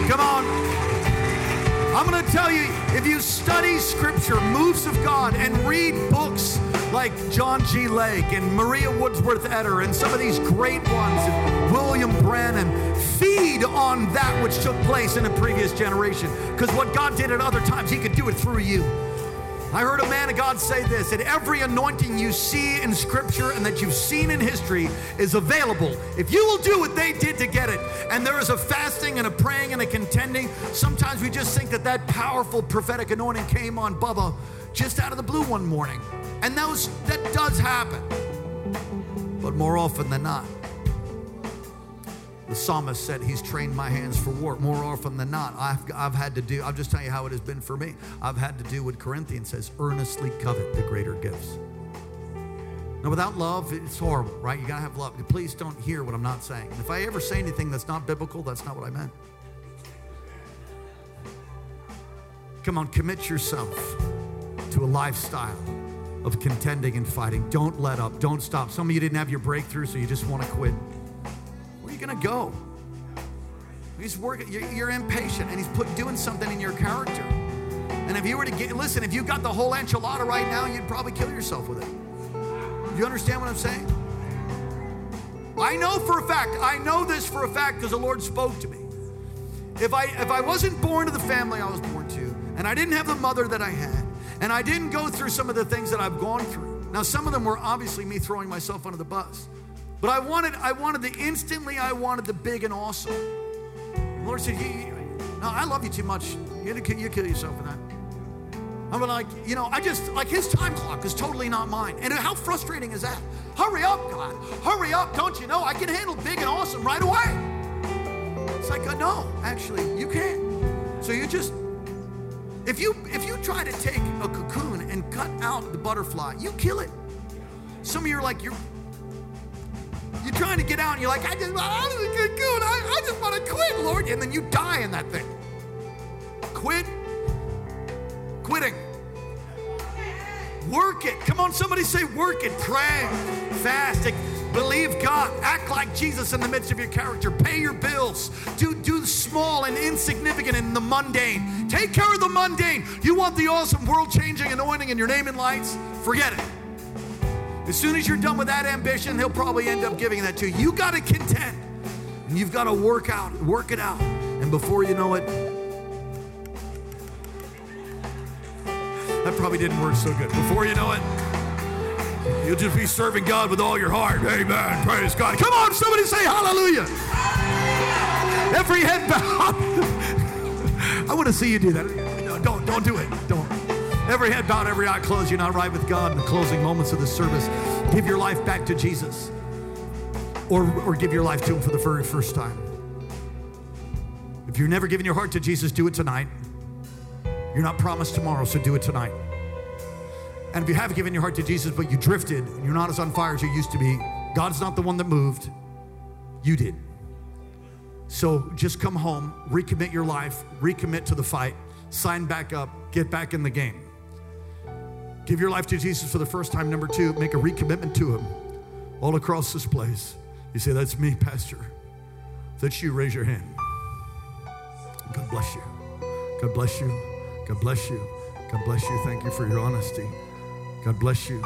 Come on. I'm going to tell you if you study scripture, moves of God, and read books like John G. Lake and Maria Woodworth Etter and some of these great ones, and William Branham, feed on that which took place in a previous generation. Because what God did at other times, He could do it through you. I heard a man of God say this that every anointing you see in scripture and that you've seen in history is available if you will do what they did to get it. And there is a fasting and a praying and a contending. Sometimes we just think that that powerful prophetic anointing came on Bubba just out of the blue one morning. And that does happen. But more often than not, the psalmist said, He's trained my hands for war. More often than not, I've, I've had to do, I'll just tell you how it has been for me. I've had to do what Corinthians says earnestly covet the greater gifts. Now, without love, it's horrible, right? You gotta have love. Please don't hear what I'm not saying. If I ever say anything that's not biblical, that's not what I meant. Come on, commit yourself to a lifestyle of contending and fighting. Don't let up. Don't stop. Some of you didn't have your breakthrough, so you just want to quit. Going to go? He's working. You're, you're impatient, and he's put doing something in your character. And if you were to get, listen, if you got the whole enchilada right now, you'd probably kill yourself with it. You understand what I'm saying? I know for a fact. I know this for a fact because the Lord spoke to me. If I if I wasn't born to the family I was born to, and I didn't have the mother that I had, and I didn't go through some of the things that I've gone through, Now, some of them were obviously me throwing myself under the bus. But I wanted, I wanted the instantly, I wanted the big and awesome. The Lord said, you, no, I love you too much. You, you kill yourself for that. I'm like, you know, I just, like his time clock is totally not mine. And how frustrating is that? Hurry up, God. Hurry up. Don't you know I can handle big and awesome right away? It's like, uh, no, actually, you can't. So you just, if you if you try to take a cocoon and cut out the butterfly, you kill it. Some of you are like, you're you're trying to get out and you're like, I just, I just, cocoon. I, I just want to quit, Lord. And then you die in that thing. Quit quitting. Work it. Come on, somebody say, work it. Pray, fast, believe God. Act like Jesus in the midst of your character. Pay your bills. Do, do the small and insignificant and the mundane. Take care of the mundane. You want the awesome, world changing anointing in your name and lights? Forget it. As soon as you're done with that ambition, he'll probably end up giving that to you. You got to contend. And you've got to work out, work it out. And before you know it, that probably didn't work so good. Before you know it, you'll just be serving God with all your heart. Amen. Praise God. Come on, somebody say hallelujah. Every head bowed. I want to see you do that. No, don't, don't do it. Every head bowed, every eye closed. You're not right with God in the closing moments of the service. Give your life back to Jesus. Or, or give your life to Him for the very first time. If you've never given your heart to Jesus, do it tonight. You're not promised tomorrow, so do it tonight. And if you have given your heart to Jesus, but you drifted, and you're not as on fire as you used to be, God's not the one that moved, you did. So just come home, recommit your life, recommit to the fight, sign back up, get back in the game. Give your life to Jesus for the first time. Number two, make a recommitment to Him all across this place. You say, That's me, Pastor. That's you, raise your hand. God bless you. God bless you. God bless you. God bless you. Thank you for your honesty. God bless you.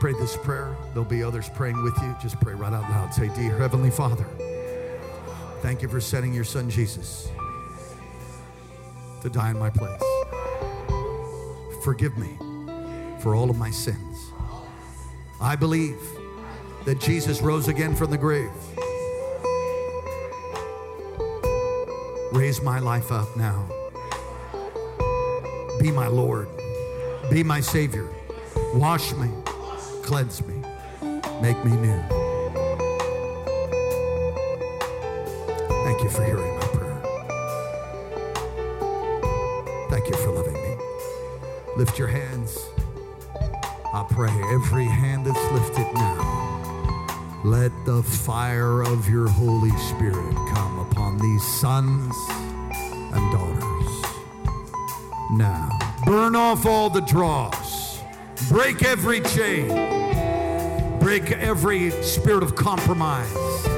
Pray this prayer. There'll be others praying with you. Just pray right out loud. Say, Dear Heavenly Father, thank you for sending your son Jesus to die in my place. Forgive me for all of my sins. I believe that Jesus rose again from the grave. Raise my life up now. Be my Lord. Be my Savior. Wash me. Cleanse me. Make me new. Thank you for hearing my Thank you for loving me. Lift your hands. I pray every hand that's lifted now. Let the fire of your Holy Spirit come upon these sons and daughters. Now, burn off all the dross, break every chain, break every spirit of compromise.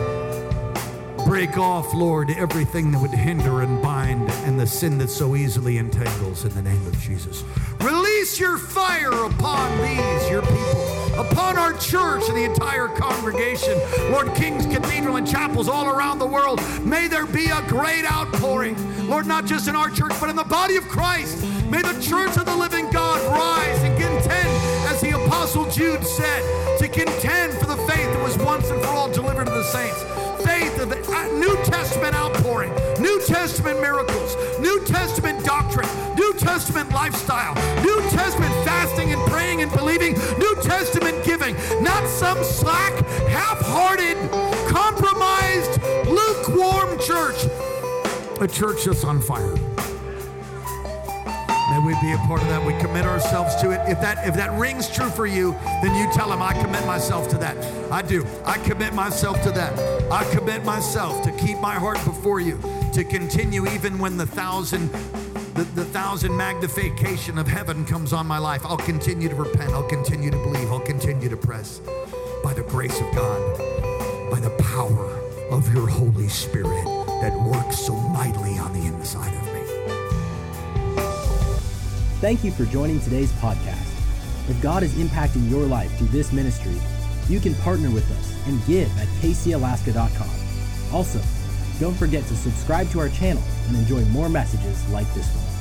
Break off, Lord, everything that would hinder and bind and the sin that so easily entangles in the name of Jesus. Release your fire upon these, your people, upon our church and the entire congregation. Lord, King's Cathedral and chapels all around the world. May there be a great outpouring. Lord, not just in our church, but in the body of Christ. May the church of the living God rise and contend, as the Apostle Jude said, to contend for the faith that was once and for all delivered to the saints faith of the uh, New Testament outpouring, New Testament miracles, New Testament doctrine, New Testament lifestyle, New Testament fasting and praying and believing, New Testament giving, not some slack, half hearted, compromised, lukewarm church, a church that's on fire. May we be a part of that. We commit ourselves to it. If that if that rings true for you, then you tell him, I commit myself to that. I do. I commit myself to that. I commit myself to keep my heart before you, to continue even when the thousand the, the thousand magnification of heaven comes on my life. I'll continue to repent. I'll continue to believe. I'll continue to press by the grace of God, by the power of your Holy Spirit that works so mightily on the inside of. Thank you for joining today's podcast. If God is impacting your life through this ministry, you can partner with us and give at kcalaska.com. Also, don't forget to subscribe to our channel and enjoy more messages like this one.